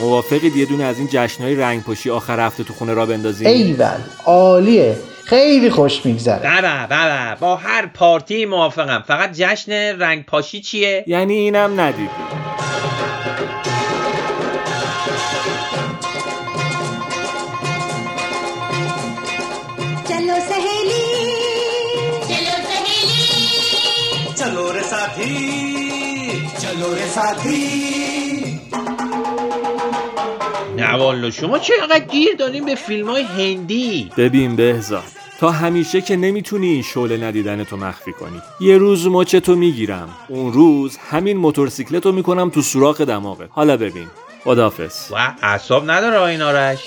موافقید یه دونه از این جشنهای رنگ پاشی آخر هفته تو خونه را بندازیم ایول عالیه خیلی خوش میگذره بله بله با هر پارتی موافقم فقط جشن رنگ پاشی چیه یعنی اینم ندیدی चलो सहेली चलो सहेली चलो रे साथी चलो रे साथी نه والا شما چه اینقدر گیر دارین به فیلم های هندی؟ ببین بهزاد تا همیشه که نمی‌تونی این شعله ندیدن تو مخفی کنی. یه روز مچ تو می‌گیرم. اون روز همین موتورسیکلت رو می‌کنم تو سوراخ دماغت. حالا ببین. خدافز و اعصاب نداره آین آرش